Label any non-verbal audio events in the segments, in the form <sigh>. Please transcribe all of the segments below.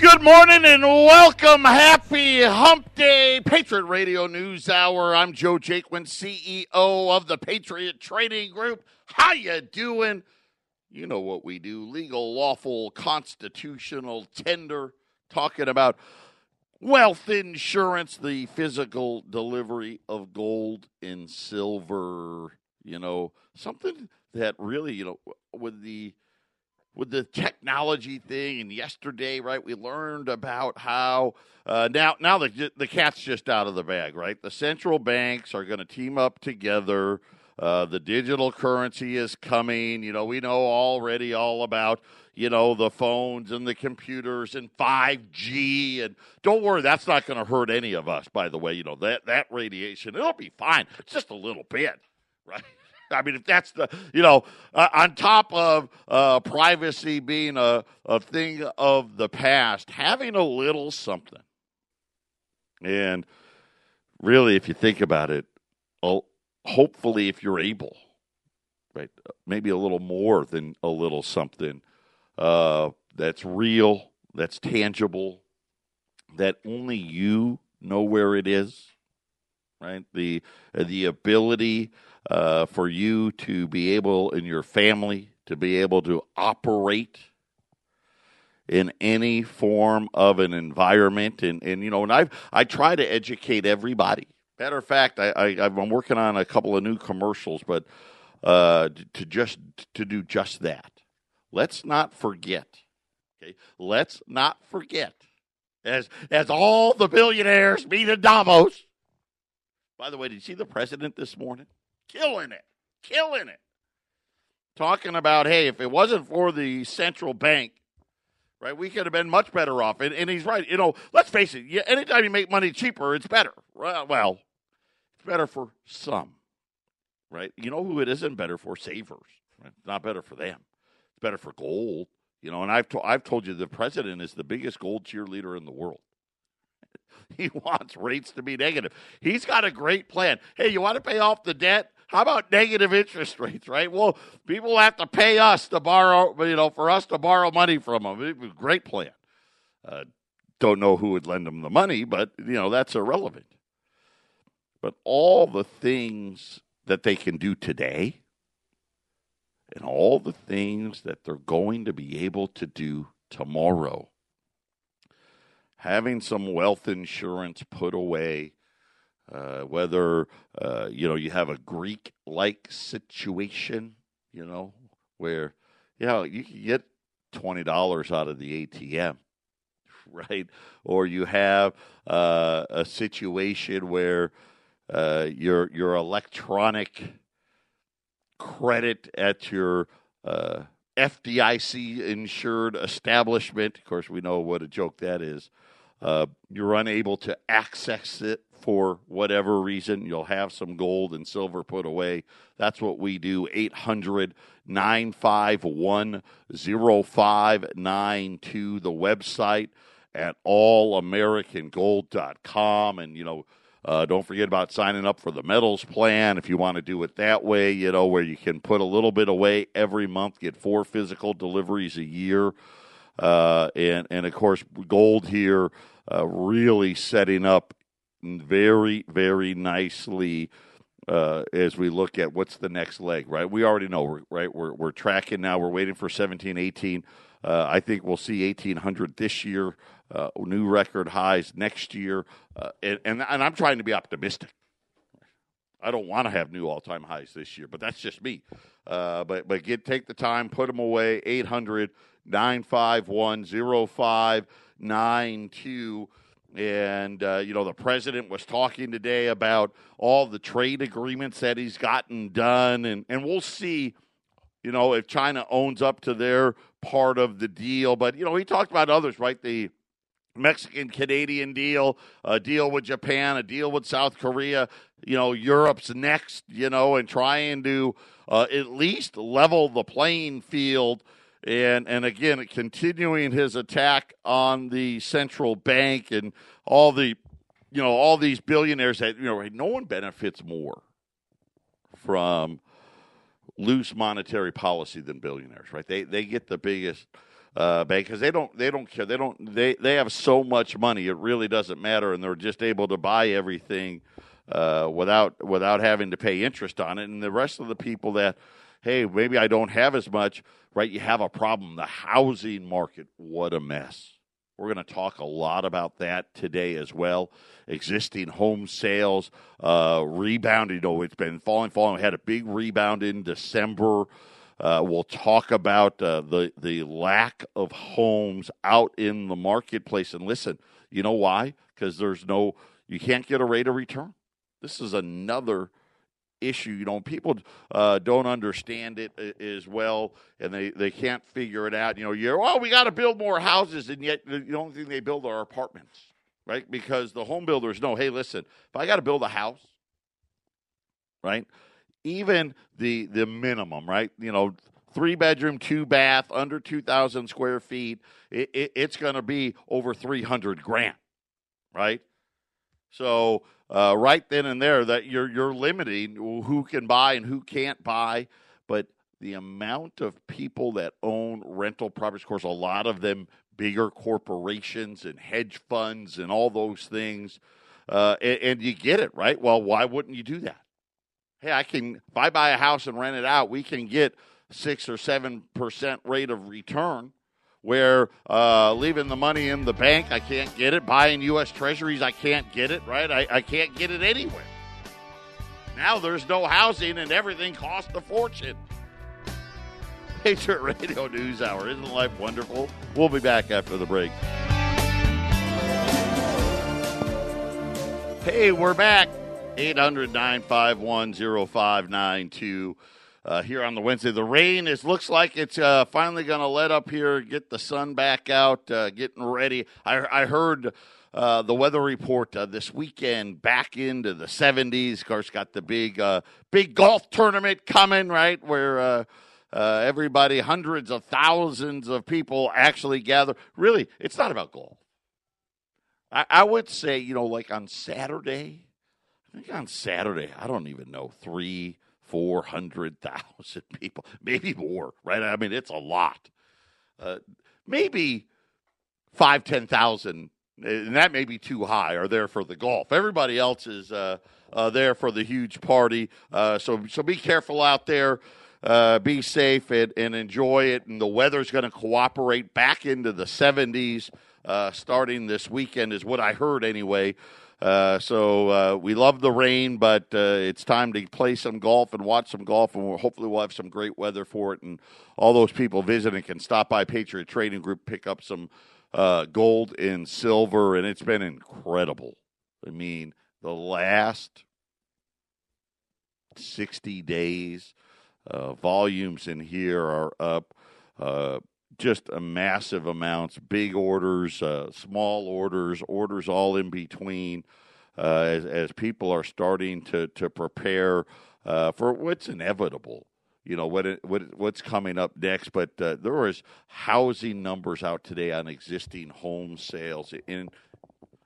Good morning and welcome. Happy Hump Day, Patriot Radio News Hour. I'm Joe Jaquin, CEO of the Patriot Trading Group. How you doing? You know what we do: legal, lawful, constitutional tender. Talking about wealth insurance, the physical delivery of gold and silver. You know something that really, you know, with the with the technology thing and yesterday right we learned about how uh, now now the the cat's just out of the bag right? The central banks are going to team up together. Uh, the digital currency is coming. You know we know already all about you know the phones and the computers and 5g and don't worry that's not going to hurt any of us by the way. You know that that radiation it'll be fine. It's just a little bit <laughs> right I mean, if that's the, you know, uh, on top of uh, privacy being a, a thing of the past, having a little something. And really, if you think about it, hopefully, if you're able, right, maybe a little more than a little something uh, that's real, that's tangible, that only you know where it is, right? The the ability uh, for you to be able, in your family, to be able to operate in any form of an environment. And, and you know, and I've, I try to educate everybody. Matter of fact, I, I, I'm working on a couple of new commercials, but uh, to just to do just that. Let's not forget. Okay, let's not forget. As as all the billionaires meet in Davos. By the way, did you see the president this morning? killing it, killing it. Talking about, hey, if it wasn't for the central bank, right, we could have been much better off. And, and he's right. You know, let's face it. Yeah, anytime you make money cheaper, it's better. Well, it's better for some, right? You know who it isn't better for? Savers. Right? It's not better for them. It's better for gold. You know, and I've to, I've told you the president is the biggest gold cheerleader in the world. <laughs> he wants rates to be negative. He's got a great plan. Hey, you want to pay off the debt? How about negative interest rates, right? Well, people have to pay us to borrow, you know, for us to borrow money from them. Great plan. Uh, don't know who would lend them the money, but, you know, that's irrelevant. But all the things that they can do today and all the things that they're going to be able to do tomorrow, having some wealth insurance put away uh, whether uh, you know you have a Greek-like situation, you know, where you know you can get twenty dollars out of the ATM, <laughs> right? Or you have uh, a situation where uh, your your electronic credit at your uh, FDIC insured establishment. Of course, we know what a joke that is. Uh, you're unable to access it for whatever reason. You'll have some gold and silver put away. That's what we do. 800 951 0592, the website at allamericangold.com. And, you know, uh, don't forget about signing up for the metals plan if you want to do it that way, you know, where you can put a little bit away every month, get four physical deliveries a year. Uh, and, and of course, gold here uh, really setting up very, very nicely uh, as we look at what's the next leg, right? We already know, right? We're, we're tracking now. We're waiting for 17, 18. Uh, I think we'll see 1800 this year, uh, new record highs next year. Uh, and, and, and I'm trying to be optimistic. I don't want to have new all time highs this year, but that's just me. Uh, but but get take the time, put them away. 800 951 0592 and, uh, you know, the president was talking today about all the trade agreements that he's gotten done. And, and we'll see, you know, if China owns up to their part of the deal. But, you know, he talked about others, right? The Mexican Canadian deal, a deal with Japan, a deal with South Korea. You know, Europe's next, you know, and trying to uh, at least level the playing field and and again continuing his attack on the central bank and all the you know all these billionaires that you know no one benefits more from loose monetary policy than billionaires right? They they get the biggest uh, bank because they don't they don't care. They don't they they have so much money it really doesn't matter and they're just able to buy everything uh, without without having to pay interest on it. And the rest of the people that hey maybe I don't have as much right you have a problem the housing market what a mess we're going to talk a lot about that today as well. Existing home sales uh, rebounding. You know, it's been falling, falling. We had a big rebound in December. Uh, we'll talk about uh, the the lack of homes out in the marketplace. And listen, you know why? Because there's no, you can't get a rate of return. This is another issue. You know, people uh, don't understand it as well, and they, they can't figure it out. You know, you're oh, we got to build more houses, and yet the only thing they build are apartments, right? Because the home builders know, hey, listen, if I got to build a house, right? even the the minimum, right? You know, three bedroom, two bath, under two thousand square feet. It, it, it's going to be over three hundred grand, right? So uh, right then and there, that you're you're limiting who can buy and who can't buy, but the amount of people that own rental properties, of course, a lot of them bigger corporations and hedge funds and all those things, uh, and, and you get it right. Well, why wouldn't you do that? hey, I can if I buy a house and rent it out, we can get six or seven percent rate of return. Where uh, leaving the money in the bank, I can't get it. Buying U.S. Treasuries, I can't get it. Right? I, I can't get it anywhere. Now there's no housing and everything costs a fortune. <laughs> Patriot Radio News Hour. Isn't life wonderful? We'll be back after the break. Hey, we're back. 800 951 0592 uh, here on the Wednesday. The rain is looks like it's uh, finally going to let up here, get the sun back out, uh, getting ready. I, I heard uh, the weather report uh, this weekend back into the 70s. Of course, got the big uh, big golf tournament coming, right? Where everybody, hundreds of thousands of people actually gather. Really, it's not about golf. I, I would say, you know, like on Saturday I think on Saturday, I don't even know, three, four hundred thousand <laughs> people, maybe more, right? I mean, it's a lot. Uh, maybe five, ten thousand, and that may be too high, are there for the golf. Everybody else is uh, uh, there for the huge party. Uh, so, so be careful out there. Uh, be safe and, and enjoy it. And the weather's going to cooperate back into the 70s uh, starting this weekend, is what I heard anyway. Uh, so uh, we love the rain, but uh, it's time to play some golf and watch some golf, and we'll, hopefully we'll have some great weather for it. And all those people visiting can stop by Patriot Trading Group, pick up some uh, gold and silver, and it's been incredible. I mean, the last sixty days, uh, volumes in here are up just a massive amounts, big orders, uh, small orders, orders all in between, uh, as, as people are starting to to prepare uh, for what's inevitable. You know what, what what's coming up next, but uh, there was housing numbers out today on existing home sales, and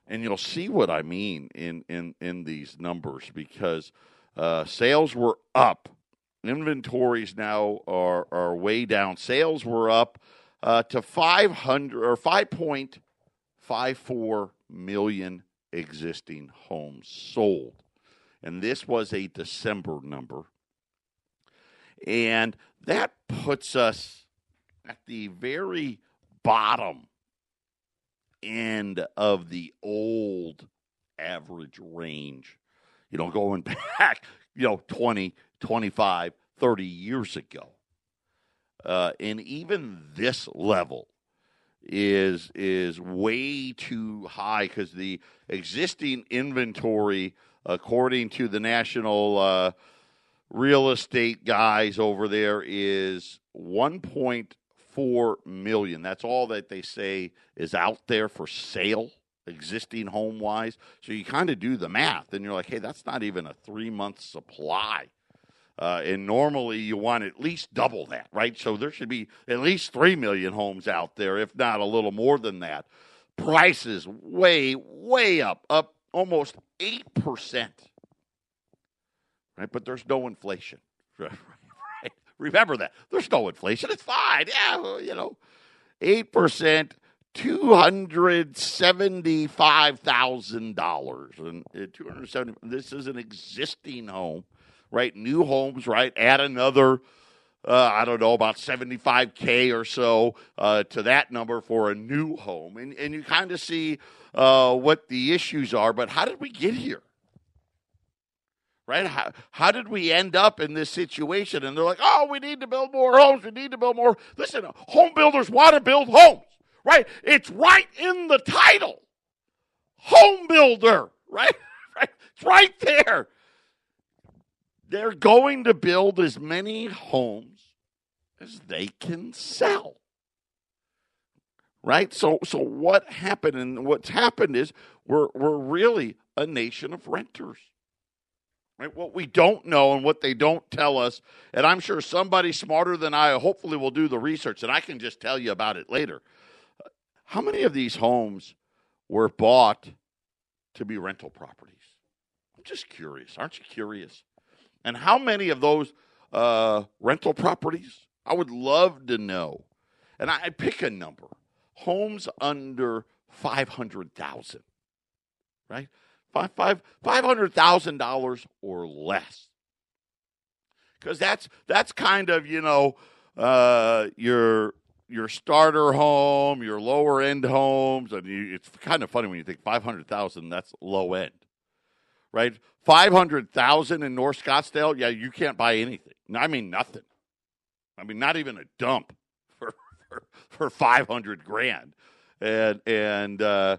and you'll see what I mean in in in these numbers because uh, sales were up inventories now are are way down. Sales were up uh, to 500 or 5.54 million existing homes sold. And this was a December number. And that puts us at the very bottom end of the old average range. You know, going <laughs> back, you know, 20, 25, 30 years ago. Uh, and even this level is is way too high because the existing inventory, according to the national uh, real estate guys over there, is 1.4 million. That's all that they say is out there for sale, existing home wise. So you kind of do the math, and you're like, hey, that's not even a three month supply uh, and normally you want at least double that, right? So there should be at least 3 million homes out there, if not a little more than that. Prices way, way up, up almost 8%. Right? But there's no inflation. <laughs> Remember that. There's no inflation. It's fine. Yeah, you know. 8%, $275,000. And uh, 270 this is an existing home, right? New homes, right? Add another uh, I don't know, about 75K or so uh, to that number for a new home. And, and you kind of see uh, what the issues are, but how did we get here? Right? How, how did we end up in this situation? And they're like, oh, we need to build more homes. We need to build more. Listen, home builders want to build homes, right? It's right in the title. Home builder, <laughs> right? right? It's right there. They're going to build as many homes as they can sell. Right? So so what happened and what's happened is we're we're really a nation of renters. Right? What we don't know and what they don't tell us, and I'm sure somebody smarter than I hopefully will do the research and I can just tell you about it later. How many of these homes were bought to be rental properties? I'm just curious. Aren't you curious? And how many of those uh, rental properties I would love to know. And I, I pick a number. Homes under 500,000. Right? Five, five, $500,000 or less. Cuz that's that's kind of, you know, uh, your your starter home, your lower end homes, and you, it's kind of funny when you think 500,000 that's low end. Right? 500,000 in North Scottsdale, yeah, you can't buy anything. I mean nothing. I mean, not even a dump <laughs> for for, for five hundred grand, and and uh,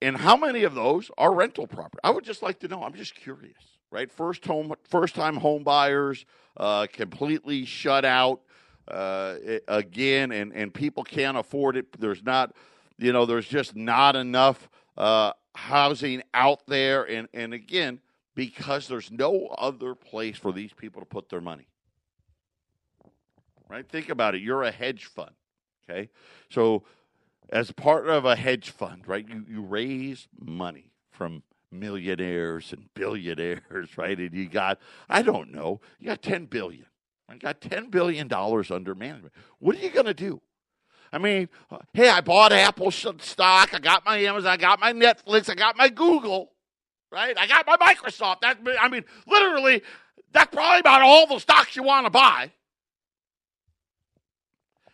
and how many of those are rental property? I would just like to know. I'm just curious, right? First home, first time home buyers, uh, completely shut out uh, again, and and people can't afford it. There's not, you know, there's just not enough uh, housing out there, and and again, because there's no other place for these people to put their money right? Think about it. You're a hedge fund, okay? So, as part of a hedge fund, right, you, you raise money from millionaires and billionaires, <laughs> right? And you got, I don't know, you got 10 billion. I got $10 billion under management. What are you going to do? I mean, hey, I bought Apple stock. I got my Amazon. I got my Netflix. I got my Google, right? I got my Microsoft. That, I mean, literally, that's probably about all the stocks you want to buy.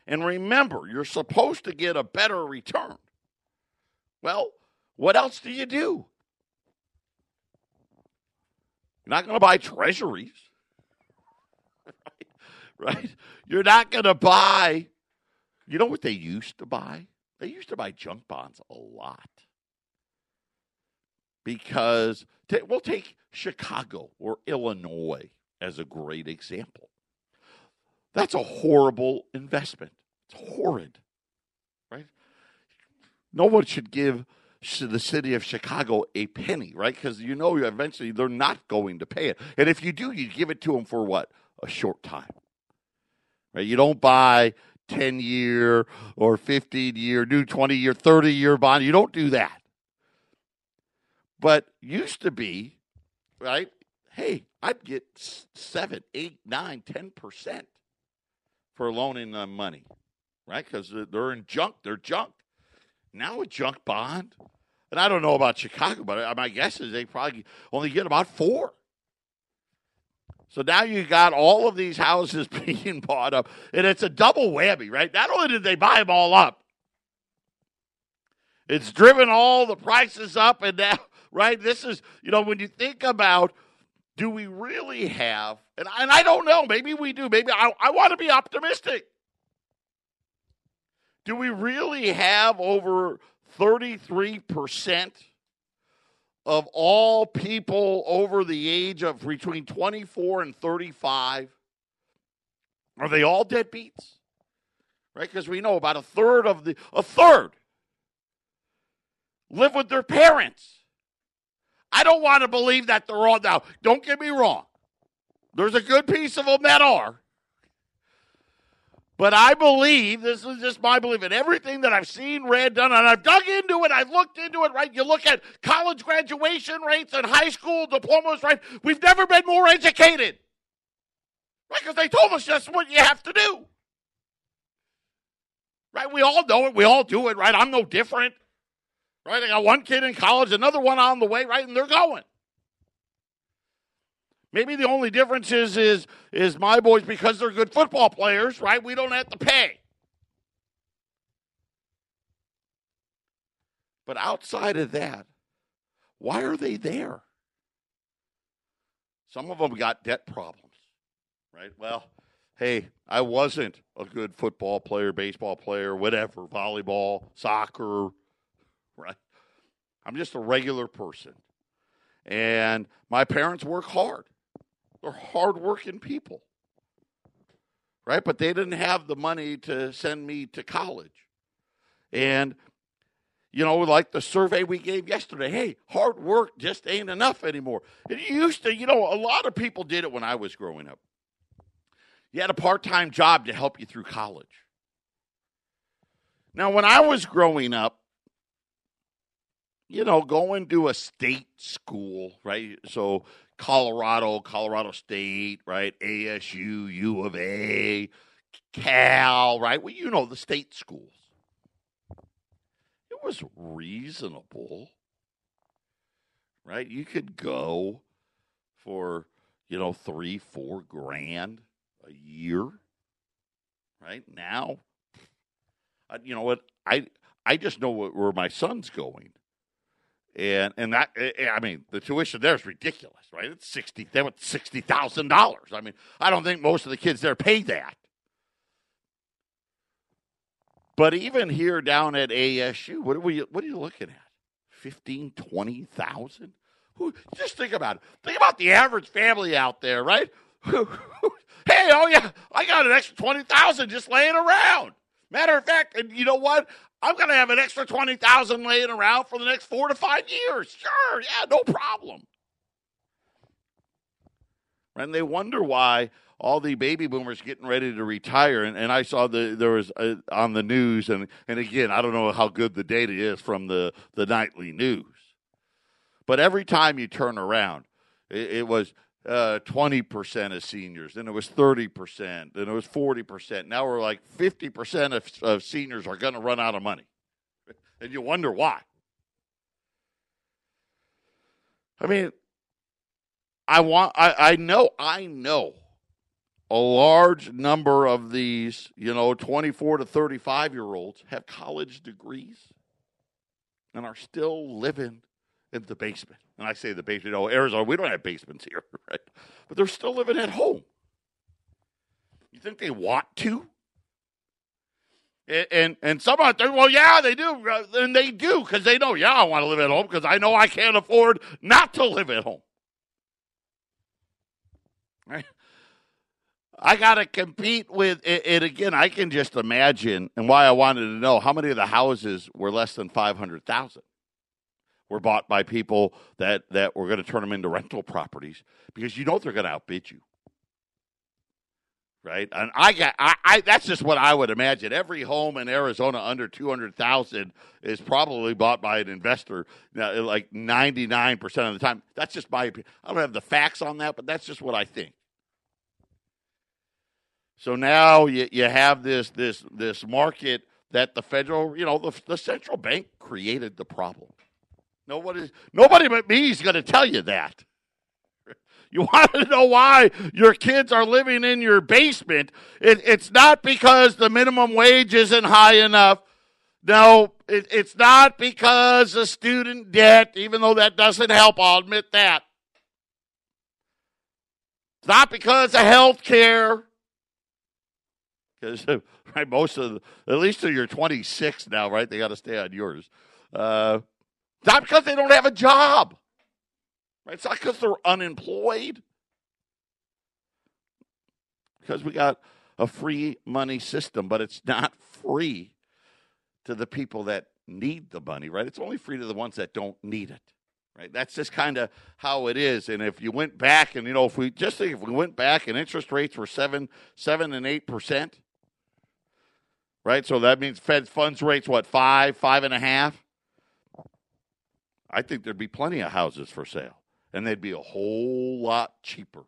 And remember, you're supposed to get a better return. Well, what else do you do? You're not going to buy treasuries. <laughs> right? You're not going to buy, you know what they used to buy? They used to buy junk bonds a lot. Because, we'll take Chicago or Illinois as a great example. That's a horrible investment. It's horrid, right? No one should give the city of Chicago a penny, right? Because you know eventually they're not going to pay it. And if you do, you give it to them for what? A short time. Right? You don't buy 10 year or 15 year, new 20 year, 30 year bond. You don't do that. But used to be, right? Hey, I'd get seven, eight, nine, ten percent for loaning them money right? Because they're in junk. They're junk. Now a junk bond, and I don't know about Chicago, but my guess is they probably only get about four. So now you got all of these houses <laughs> being bought up, and it's a double whammy, right? Not only did they buy them all up, it's driven all the prices up, and now, <laughs> right? This is, you know, when you think about do we really have, and I, and I don't know, maybe we do, maybe I, I want to be optimistic. Do we really have over 33% of all people over the age of between 24 and 35? Are they all deadbeats? Right? Because we know about a third of the, a third live with their parents. I don't want to believe that they're all now. Don't get me wrong. There's a good piece of them that are. But I believe, this is just my belief, and everything that I've seen, read, done, and I've dug into it, I've looked into it, right? You look at college graduation rates and high school diplomas, right? We've never been more educated. Right? Because they told us that's what you have to do. Right? We all know it. We all do it, right? I'm no different. Right? I got one kid in college, another one on the way, right? And they're going. Maybe the only difference is is is my boys because they're good football players, right? We don't have to pay. But outside of that, why are they there? Some of them got debt problems, right? Well, hey, I wasn't a good football player, baseball player, whatever, volleyball, soccer, right? I'm just a regular person. And my parents work hard. They're hardworking people, right? But they didn't have the money to send me to college. And, you know, like the survey we gave yesterday hey, hard work just ain't enough anymore. It used to, you know, a lot of people did it when I was growing up. You had a part time job to help you through college. Now, when I was growing up, you know, going to a state school, right? So Colorado, Colorado State, right? ASU, U of A, Cal, right? Well, you know, the state schools. It was reasonable, right? You could go for, you know, three, four grand a year, right? Now, you know what? I I just know where my son's going and and that eh, eh, I mean the tuition there is ridiculous, right? It's sixty. They want sixty thousand dollars. I mean, I don't think most of the kids there pay that. But even here down at ASU, what are we? What are you looking at? 15, 20,000? Who? Just think about it. Think about the average family out there, right? <laughs> hey, oh yeah, I got an extra twenty thousand just laying around. Matter of fact, and you know what? I'm going to have an extra 20,000 laying around for the next 4 to 5 years. Sure, yeah, no problem. And they wonder why all the baby boomers getting ready to retire and, and I saw the there was uh, on the news and and again, I don't know how good the data is from the the nightly news. But every time you turn around, it, it was uh, 20% of seniors, then it was 30%, then it was 40%. Now we're like 50% of, of seniors are going to run out of money. <laughs> And you wonder why. I mean, I want, I, I know, I know a large number of these, you know, 24 to 35 year olds have college degrees and are still living in the basement. And I say the basement, oh, Arizona, we don't have basements here, <laughs> right? But they're still living at home. You think they want to? And and, and some out there, well, yeah, they do, uh, and they do because they know, yeah, I want to live at home because I know I can't afford not to live at home. Right? I got to compete with it, it, again. I can just imagine, and why I wanted to know how many of the houses were less than five hundred thousand were bought by people that, that were going to turn them into rental properties because you know they're going to outbid you. Right, and I got I, I that's just what I would imagine. Every home in Arizona under two hundred thousand is probably bought by an investor, now, like ninety nine percent of the time. That's just my opinion. I don't have the facts on that, but that's just what I think. So now you, you have this this this market that the federal, you know, the, the central bank created the problem. Nobody, nobody but me is going to tell you that. <laughs> You want to know why your kids are living in your basement? It, it's not because the minimum wage isn't high enough. No, it, it's not because of student debt, even though that doesn't help. I'll admit that. It's not because of health care. Because <laughs> right, most of the, at least till you're 26 now, right? They got to stay on yours. Uh, not because they don't have a job. Right? It's not because they're unemployed. Because we got a free money system, but it's not free to the people that need the money, right? It's only free to the ones that don't need it. Right? That's just kind of how it is. And if you went back and you know, if we just think if we went back and interest rates were seven, seven and eight percent, right? So that means Fed funds rates what five, five and a half. I think there'd be plenty of houses for sale, and they'd be a whole lot cheaper,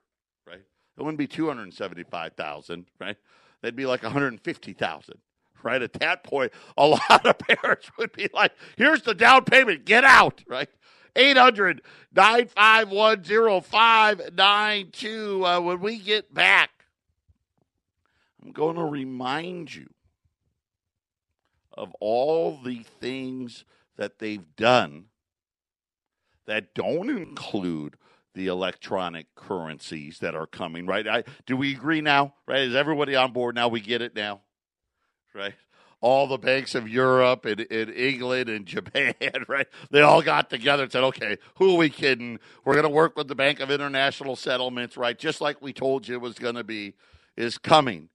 right? It wouldn't be two hundred seventy-five thousand, right? They'd be like one hundred fifty thousand, right? At that point, a <laughs> lot of parents would be like, here's the down payment, get out, right? 800 951 0592. Uh, when we get back, I'm going to remind you of all the things that they've done that don't include the electronic currencies that are coming, right? I, do we agree now? Right? Is everybody on board now? We get it now, right? All the banks of Europe and, and England and <laughs> Japan, right? They all got together and said, okay, who are we kidding? We're going to work with the Bank of International Settlements, right? Just like we told you it was going to be, is coming.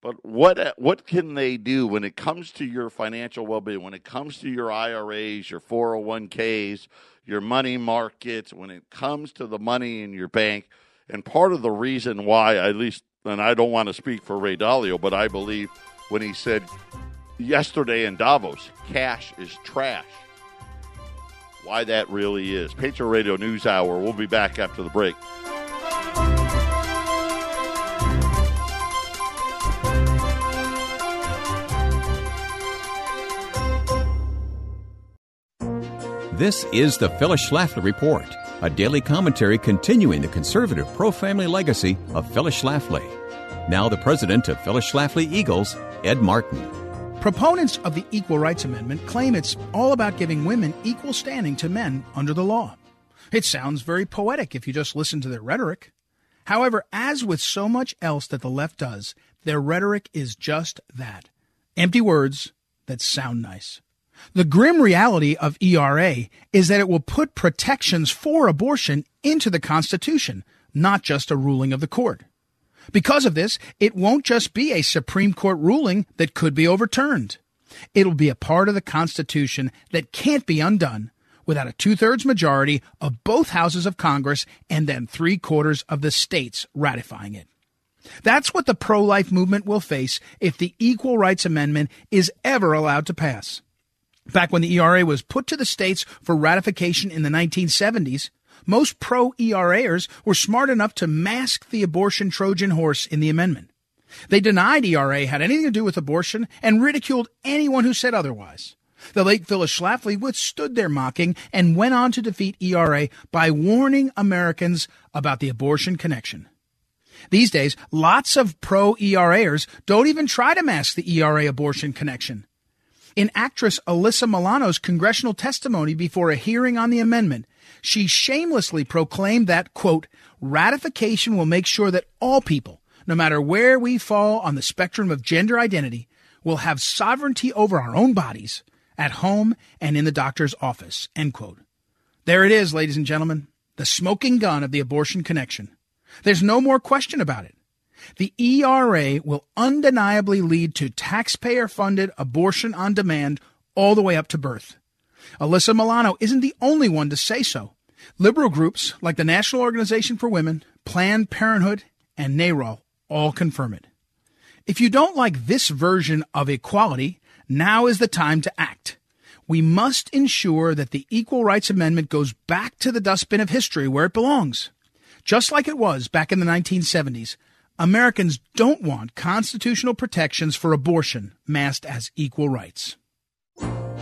But what uh, what can they do when it comes to your financial well-being, when it comes to your IRAs, your 401ks, your money markets, when it comes to the money in your bank? And part of the reason why, at least, and I don't want to speak for Ray Dalio, but I believe when he said yesterday in Davos, cash is trash. Why that really is. Patriot Radio News Hour. We'll be back after the break. This is the Phyllis Schlafly Report, a daily commentary continuing the conservative pro family legacy of Phyllis Schlafly. Now, the president of Phyllis Schlafly Eagles, Ed Martin. Proponents of the Equal Rights Amendment claim it's all about giving women equal standing to men under the law. It sounds very poetic if you just listen to their rhetoric. However, as with so much else that the left does, their rhetoric is just that empty words that sound nice. The grim reality of ERA is that it will put protections for abortion into the Constitution, not just a ruling of the court. Because of this, it won't just be a Supreme Court ruling that could be overturned. It'll be a part of the Constitution that can't be undone without a two thirds majority of both houses of Congress and then three quarters of the states ratifying it. That's what the pro life movement will face if the Equal Rights Amendment is ever allowed to pass. Back when the ERA was put to the states for ratification in the 1970s, most pro ERAers were smart enough to mask the abortion Trojan horse in the amendment. They denied ERA had anything to do with abortion and ridiculed anyone who said otherwise. The late Phyllis Schlafly withstood their mocking and went on to defeat ERA by warning Americans about the abortion connection. These days, lots of pro ERAers don't even try to mask the ERA abortion connection. In actress Alyssa Milano's congressional testimony before a hearing on the amendment, she shamelessly proclaimed that, quote, ratification will make sure that all people, no matter where we fall on the spectrum of gender identity, will have sovereignty over our own bodies at home and in the doctor's office, end quote. There it is, ladies and gentlemen, the smoking gun of the abortion connection. There's no more question about it. The ERA will undeniably lead to taxpayer funded abortion on demand all the way up to birth. Alyssa Milano isn't the only one to say so. Liberal groups like the National Organization for Women, Planned Parenthood, and NARAL all confirm it. If you don't like this version of equality, now is the time to act. We must ensure that the Equal Rights Amendment goes back to the dustbin of history where it belongs. Just like it was back in the 1970s, Americans don't want constitutional protections for abortion masked as equal rights.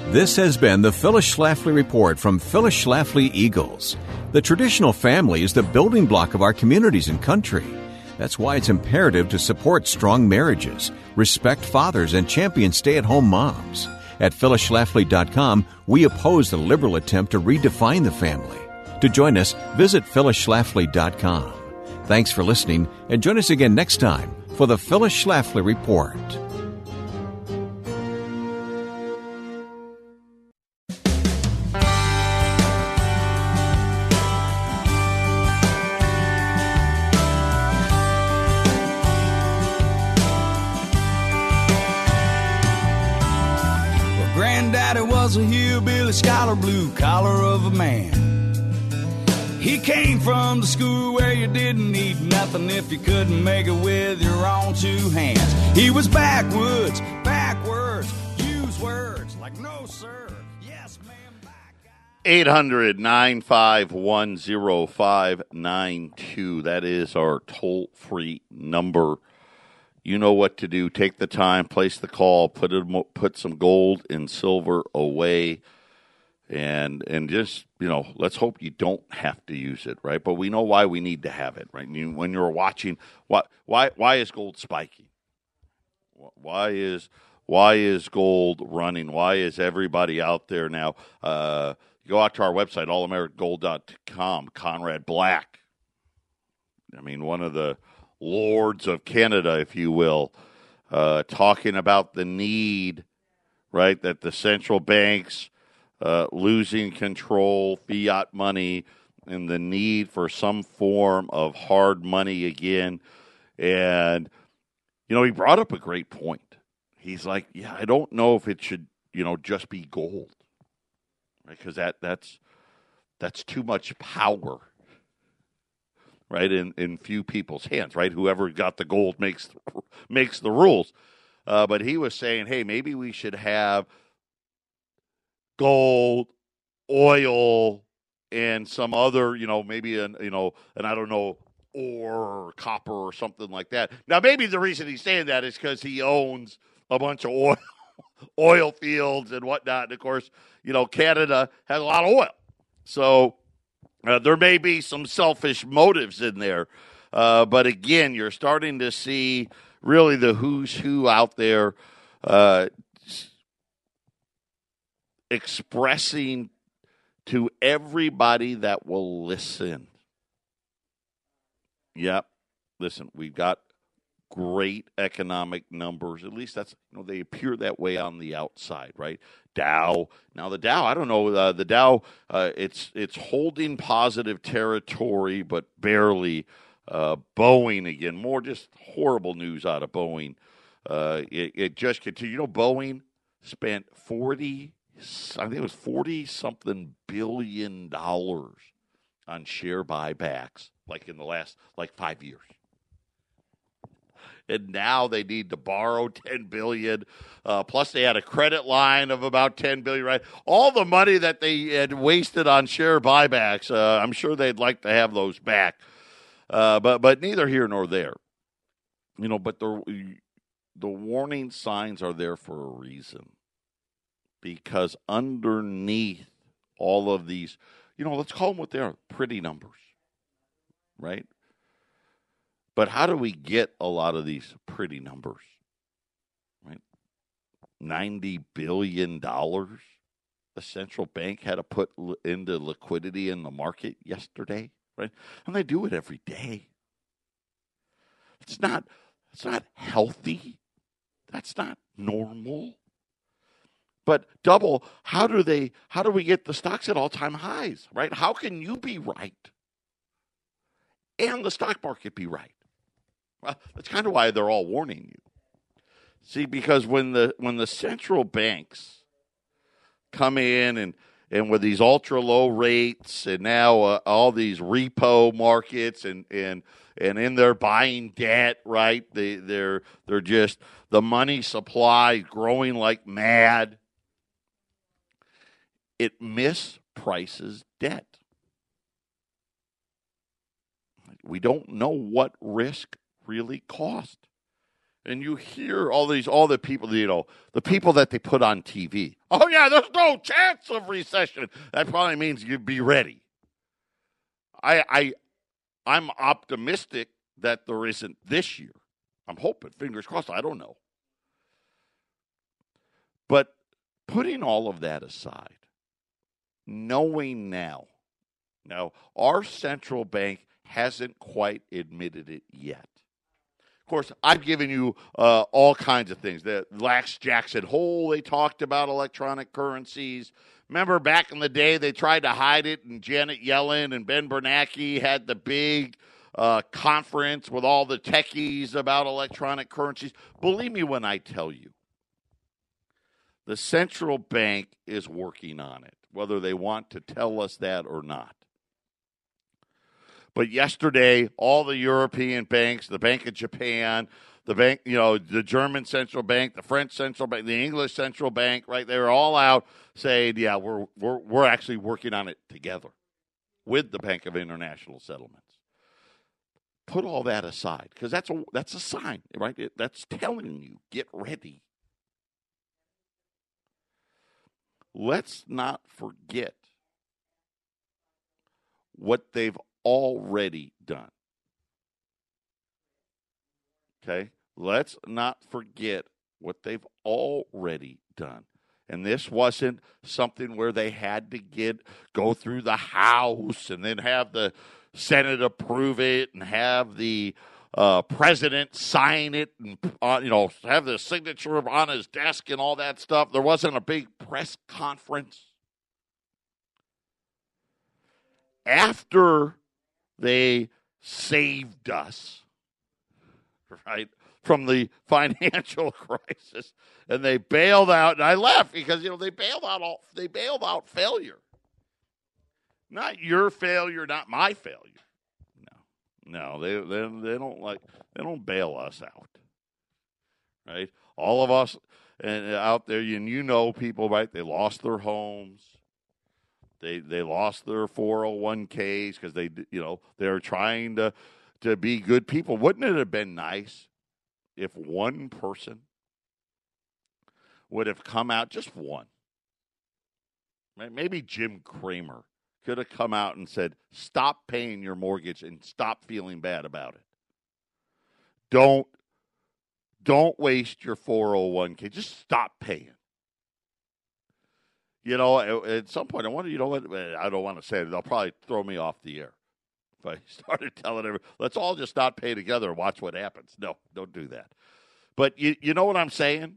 This has been the Phyllis Schlafly Report from Phyllis Schlafly Eagles. The traditional family is the building block of our communities and country. That's why it's imperative to support strong marriages, respect fathers, and champion stay at home moms. At phyllisschlafly.com, we oppose the liberal attempt to redefine the family. To join us, visit phyllisschlafly.com. Thanks for listening, and join us again next time for the Phyllis Schlafly Report. Well, Granddaddy was a hillbilly scholar, blue collar of a man. He came from the school where you didn't need nothing if you couldn't make it with your own two hands. He was backwoods, backwards, use words like no sir, yes ma'am, back. 800 951 0592. That is our toll free number. you know what to do. Take the time, place the call, put it, put some gold and silver away, and and just you know, let's hope you don't have to use it, right? But we know why we need to have it, right? When you're watching, why why why is gold spiking? Why is why is gold running? Why is everybody out there now? Uh, go out to our website, allamericangold.com. Conrad Black. I mean, one of the lords of Canada, if you will, uh, talking about the need, right, that the central banks uh, losing control, fiat money, and the need for some form of hard money again. And, you know, he brought up a great point. He's like, yeah, I don't know if it should, you know, just be gold, because that that's that's too much power right? In in few people's hands, right? Whoever got the gold makes makes the rules. Uh, but he was saying, hey, maybe we should have gold, oil, and some other, you know, maybe an you know, and I don't know, ore or copper or something like that. Now, maybe the reason he's saying that is because he owns a bunch of oil, <laughs> oil fields and whatnot. And of course, you know, Canada has a lot of oil, so uh, there may be some selfish motives in there, uh, but again, you're starting to see really the who's who out there uh, expressing to everybody that will listen. Yep. Listen, we've got great economic numbers. At least that's you know they appear that way on the outside, right? Dow. Now the Dow, I don't know. Uh, the Dow, uh, it's it's holding positive territory, but barely. Uh, Boeing again, more just horrible news out of Boeing. Uh, it, it, just continued. You know, Boeing spent forty, I think it was forty something billion dollars on share buybacks, like in the last like five years. And now they need to borrow <laughs> 10 billion uh, plus they had a credit line of about 10 billion right? All the money that they had wasted on share buybacks uh, i'm sure they'd like to have those back. Uh, but but neither here nor there. You know but the the warning signs are there for a reason because underneath all of these you know let's call them what they are pretty numbers right but how do we get a lot of these pretty numbers? Right? $90 billion the central bank had to put into liquidity in the market yesterday, right? And they do it every day. It's not it's not healthy. That's not normal. But double, how do they how do we get the stocks at all-time highs, right? How can you be right and the stock market be right? Well, that's kind of why they're all warning you. See, because when the when the central banks come in and and with these ultra low rates and now uh, all these repo markets and and and in their buying debt, right? They they're they're just the money supply growing like mad. It misprices debt. We don't know what risk really cost. And you hear all these, all the people, you know, the people that they put on TV. Oh, yeah, there's no chance of recession. That probably means you'd be ready. I, I, I'm optimistic that there isn't this year. I'm hoping, fingers crossed. I don't know. But putting all of that aside, knowing now, now our central bank hasn't quite admitted it yet. Of course, I've given you uh, all kinds of things. The Lax Jackson Hole, they talked about electronic currencies. Remember back in the day, they tried to hide it, and Janet Yellen and Ben Bernanke had the big uh, conference with all the techies about electronic currencies. Believe me when I tell you, the central bank is working on it, whether they want to tell us that or not. But yesterday, all the European banks, the Bank of Japan, the bank, you know, the German central bank, the French central bank, the English central bank, right? They were all out saying, "Yeah, we're we're we're actually working on it together with the Bank of International Settlements." put all that aside because that's a that's a sign, right? It, that's telling you get ready. Let's not forget what they've already done. Okay? Let's not forget what they've already done. And this wasn't something where they had to get go through the House and then have the Senate approve it and have the uh, president sign it and uh, you know have the signature on his desk and all that stuff. There wasn't a big press conference after they saved us, right? From the <laughs> financial <laughs> crisis, and they bailed out. And I left because you know they bailed out all they bailed out failure. Not your failure, not my failure. No, they they they don't like they don't bail us out, right? All of us and uh, out there, and you know people, right? They lost their homes. They they lost their 401ks because they you know they're trying to to be good people. Wouldn't it have been nice if one person would have come out, just one, maybe Jim Cramer could have come out and said, stop paying your mortgage and stop feeling bad about it. Don't don't waste your 401k. Just stop paying. You know, at some point, I wonder, you know what? I don't want to say it. They'll probably throw me off the air if I <laughs> started telling everyone, let's all just not pay together and watch what happens. No, don't do that. But you, you know what I'm saying?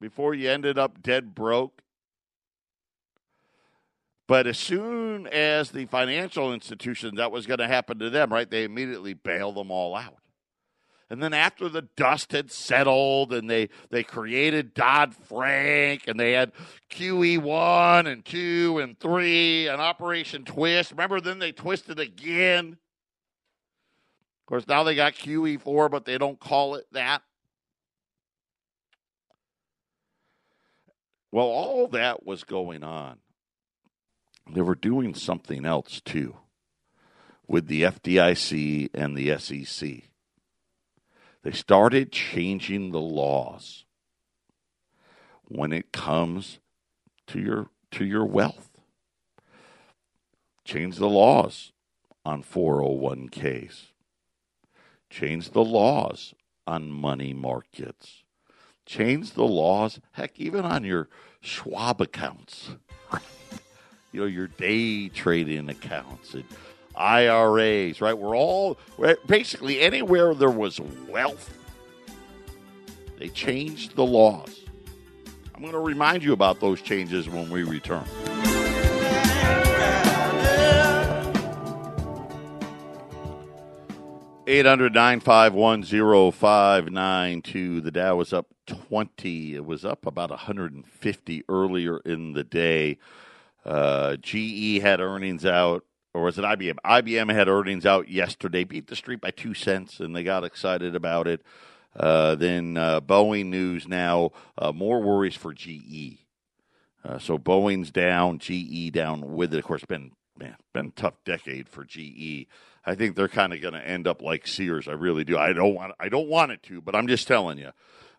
Before you ended up dead broke, but as soon as the financial institution that was going to happen to them, right, they immediately bailed them all out. And then after the dust had settled and they, they created Dodd Frank and they had QE 1 and 2 and 3 and Operation Twist. Remember, then they twisted again. Of course, now they got QE 4, but they don't call it that. Well, all that was going on they were doing something else too with the FDIC and the SEC. They started changing the laws when it comes to your to your wealth. Change the laws on 401ks. Change the laws on money markets. Change the laws, heck, even on your Schwab accounts you know your day trading accounts and IRAs, right? We're all basically anywhere there was wealth, they changed the laws. I'm going to remind you about those changes when we return. Eight hundred nine five one zero five nine two. The Dow was up twenty. It was up about hundred and fifty earlier in the day. Uh, GE had earnings out, or was it IBM? IBM had earnings out yesterday, beat the street by two cents, and they got excited about it. Uh, then uh, Boeing news now, uh, more worries for GE. Uh, so Boeing's down, GE down with it. Of course, been man, been tough decade for GE. I think they're kind of going to end up like Sears. I really do. I don't want. I don't want it to, but I'm just telling you.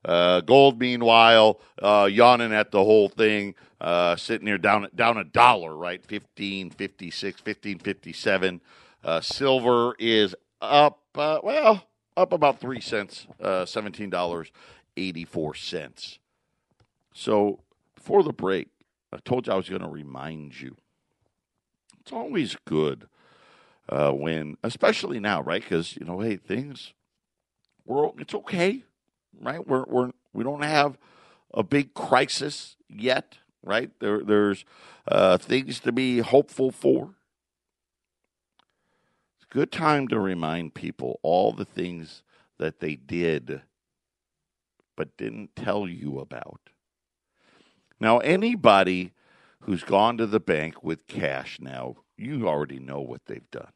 Uh, gold, meanwhile, uh, yawning at the whole thing, uh, sitting here down down a dollar, right? Fifteen fifty six, fifteen fifty seven. Uh, silver is up, uh, well, up about three cents, uh, seventeen dollars eighty four cents. So before the break, I told you I was going to remind you. It's always good when, especially now, right? Because you know, hey, things, we're it's okay right? We're, we're, we don't have a big crisis yet, right? There, there's uh, things to be hopeful for. It's a good time to remind people all the things that they did but didn't tell you about. Now, anybody who's gone to the bank with cash now, you already know what they've done.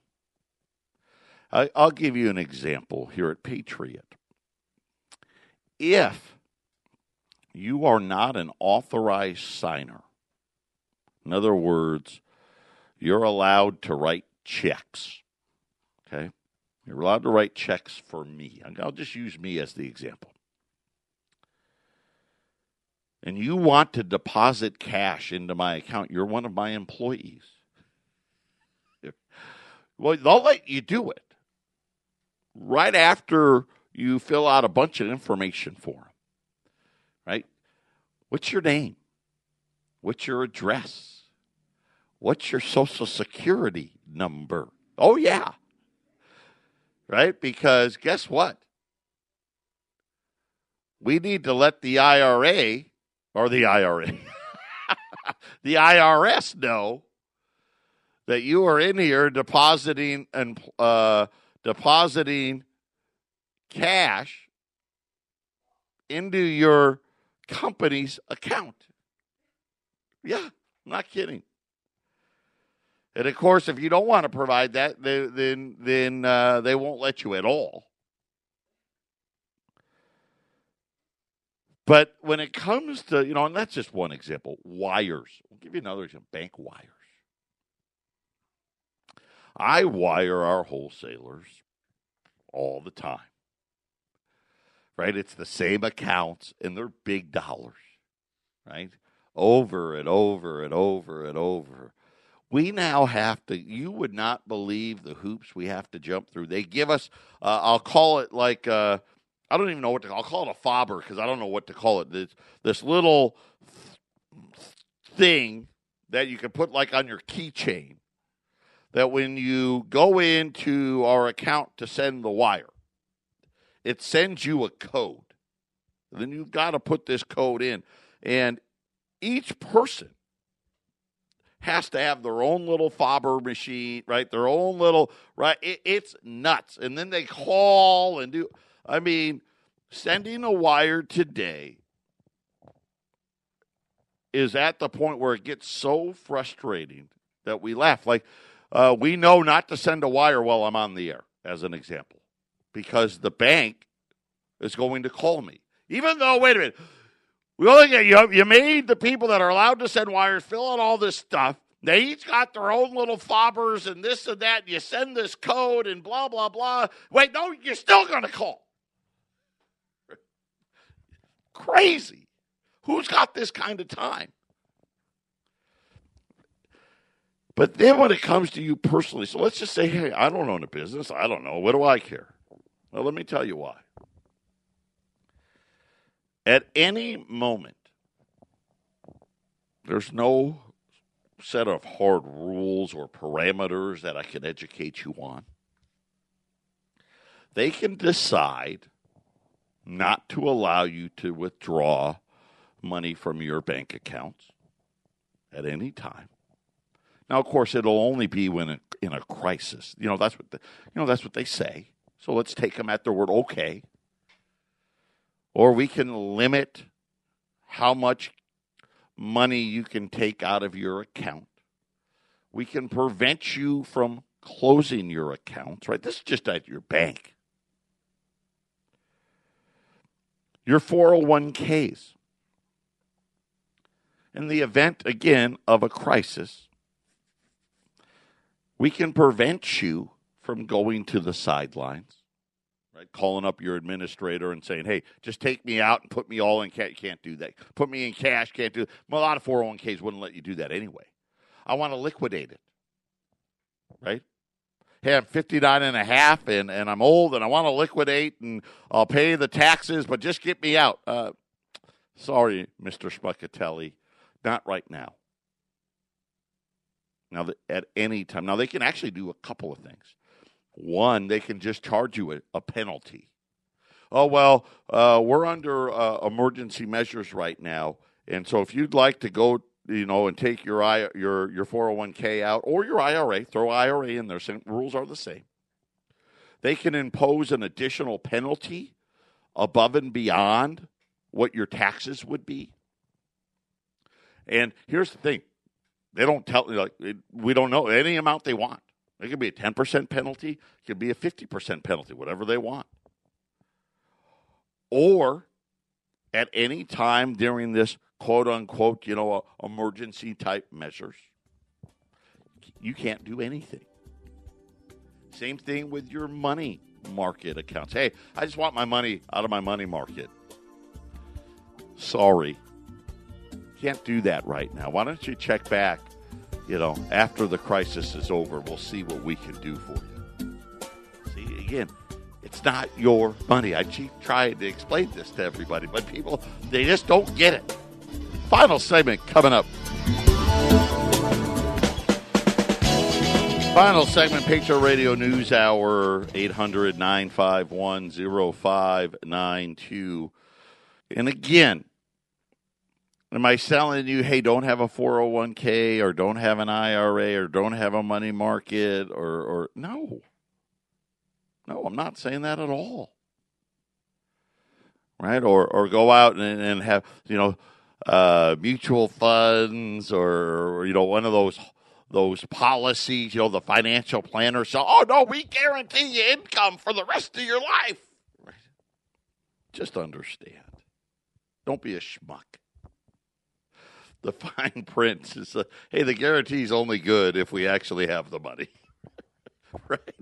I, will give you an example here at Patriot if you are not an authorized signer, in other words, you're allowed to write checks. Okay? You're allowed to write checks for me. I'll just use me as the example. And you want to deposit cash into my account, you're one of my employees. <laughs> Well, they'll let you do it right after you fill out a bunch of information for them. Right? What's your name? What's your address? What's your social security number? Oh, yeah. Right? Because guess what? We need to let the IRA or the IRA, <laughs> the IRS know that you are in here depositing and uh, depositing cash into your company's account. Yeah, not kidding. And of course, if you don't want to provide that, then then uh, they won't let you at all. But when it comes to you know, and that's just one example. Wires. I'll give you another example. Bank wires. I wire our wholesalers all the time. Right? It's the same accounts and they're big dollars. Right? Over and over and over and over. We now have to, you would not believe the hoops we have to jump through. They give us, uh, I'll call it like, uh, I don't even know what to call I'll call it a fobber because I don't know what to call it. This, this little thing that you can put like on your keychain that when you go into our account to send the wire, it sends you a code. Then you've got to put this code in. And each person has to have their own little fobber machine, right? Their own little, right? It, it's nuts. And then they call and do, I mean, sending a wire today is at the point where it gets so frustrating that we laugh. Like, uh, we know not to send a wire while I'm on the air, as an example, because the bank is going to call me. Even though, wait a minute, we only get you. You made the people that are allowed to send wires fill out all this stuff. They each got their own little fobbers and this and that. You send this code and blah blah blah. Wait, no, you're still going to call. Crazy. Who's got this kind of time? But then when it comes to you personally, so let's just say, hey, I don't own a business. I don't know. What do I care? Well, let me tell you why. At any moment, there's no set of hard rules or parameters that I can educate you on. They can decide not to allow you to withdraw money from your bank accounts at any time. Now, of course, it'll only be when in a crisis. You know that's what the, you know that's what they say. So let's take them at their word. Okay. Or we can limit how much money you can take out of your account. We can prevent you from closing your accounts. Right. This is just at your bank. Your 401ks. In the event, again, of a crisis, we can prevent you from going to the sidelines, right? Calling up your administrator and saying, hey, just take me out and put me all in cash. Can't do that. Put me in cash, can't do A lot of 401ks wouldn't let you do that anyway. I want to liquidate it, right? Hey, I'm 59 and a half and, and I'm old and I want to liquidate and I'll pay the taxes, but just get me out. Uh, sorry, Mr. Spuckatelli, not right now. Now, at any time. Now, they can actually do a couple of things. One, they can just charge you a, a penalty. Oh, well, uh, we're under uh, emergency measures right now. And so if you'd like to go, you know, and take your I, your your 401k out or your IRA, throw IRA in there, same, rules are the same. They can impose an additional penalty above and beyond what your taxes would be. And here's the thing they don't tell like we don't know any amount they want. It could be a ten percent penalty. It could be a fifty percent penalty, whatever they want. Or at any time during this quote unquote, you know, emergency type measures, you can't do anything. Same thing with your money market accounts. Hey, I just want my money out of my money market. Sorry. Can't do that right now. Why don't you check back, you know, after the crisis is over? We'll see what we can do for you. See, again, it's not your money. I keep trying to explain this to everybody, but people, they just don't get it. Final segment coming up. Final segment, Patriot Radio News Hour, 800 951 0592. And again, am I telling you, hey, don't have a 401k or don't have an IRA or don't have a money market or, or no. No, I'm not saying that at all. Right? Or, or go out and, and have, you know, uh, mutual funds or, or, you know, one of those those policies, you know, the financial planner. So, oh no, we guarantee you income for the rest of your life. Right. Just understand. Don't be a schmuck. The fine <laughs> print is, uh, hey, the guarantee is only good if we actually have the money. <laughs> right?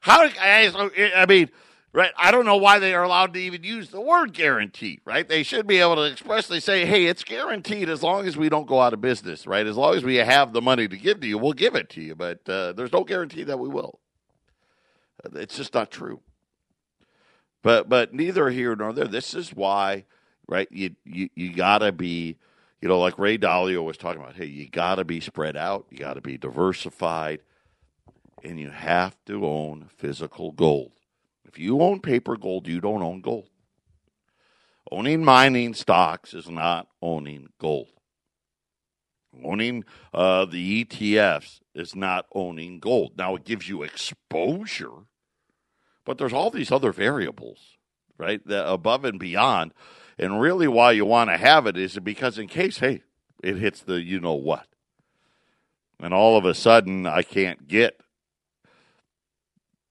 How? I, I mean, right? I don't know why they are allowed to even use the word guarantee, right? They should be able to expressly say, hey, it's guaranteed as long as we don't go out of business, right? As long as we have the money to give to you, we'll give it to you, but uh, there's no guarantee that we will. It's just not true. But but neither here nor there. This is why, right? You you you gotta be, you know, like Ray Dalio was talking about. Hey, you gotta be spread out. You gotta be diversified, and you have to own physical gold. If you own paper gold, you don't own gold. Owning mining stocks is not owning gold. Owning uh, the ETFs is not owning gold. Now, it gives you exposure, but there's all these other variables, right, above and beyond. And really, why you want to have it is because, in case, hey, it hits the you know what. And all of a sudden, I can't get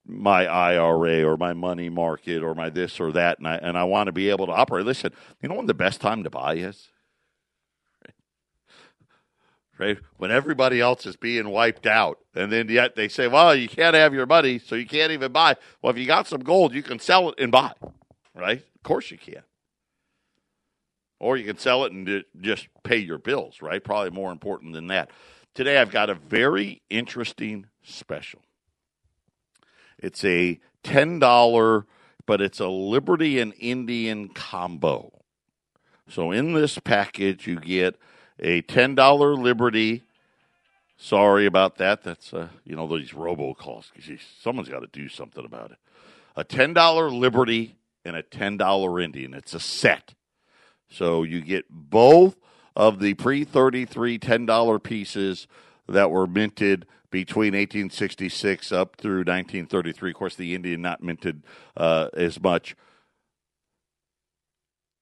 my IRA or my money market or my this or that, and I and I want to be able to operate. Listen, you know when the best time to buy is? Right? When everybody else is being wiped out. And then yet they say, well, you can't have your money, so you can't even buy. Well, if you got some gold, you can sell it and buy. Right? Of course you can. Or you can sell it and just pay your bills, right? Probably more important than that. Today I've got a very interesting special. It's a $10, but it's a Liberty and Indian combo. So in this package, you get a $10 Liberty. Sorry about that. That's, uh, you know, these robocalls. Someone's got to do something about it. A $10 Liberty and a $10 Indian. It's a set. So you get both of the pre 33 $10 pieces that were minted between 1866 up through 1933. Of course, the Indian not minted uh, as much.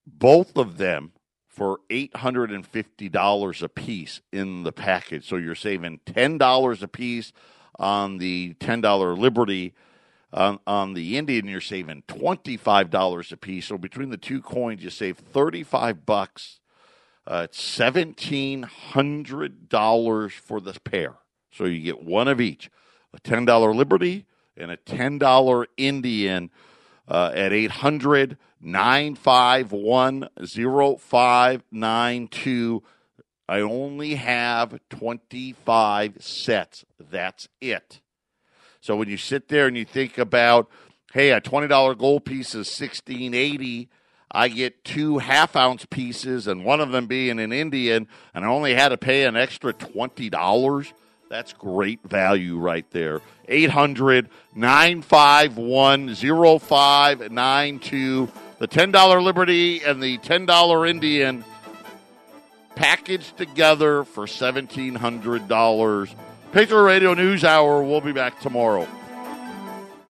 Both of them for $850 a piece in the package. So you're saving $10 a piece on the $10 Liberty. On, on the Indian, you're saving $25 a piece. So between the two coins, you save 35 bucks. Uh, it's $1,700 for this pair. So you get one of each a $10 Liberty and a $10 Indian uh, at 800 951 0592. I only have 25 sets. That's it. So when you sit there and you think about, hey, a $20 gold piece is 1680 I get two half ounce pieces and one of them being an Indian, and I only had to pay an extra $20. That's great value right there. 800 951 0592. The $10 Liberty and the $10 Indian packaged together for $1,700. Patriot Radio News Hour. We'll be back tomorrow.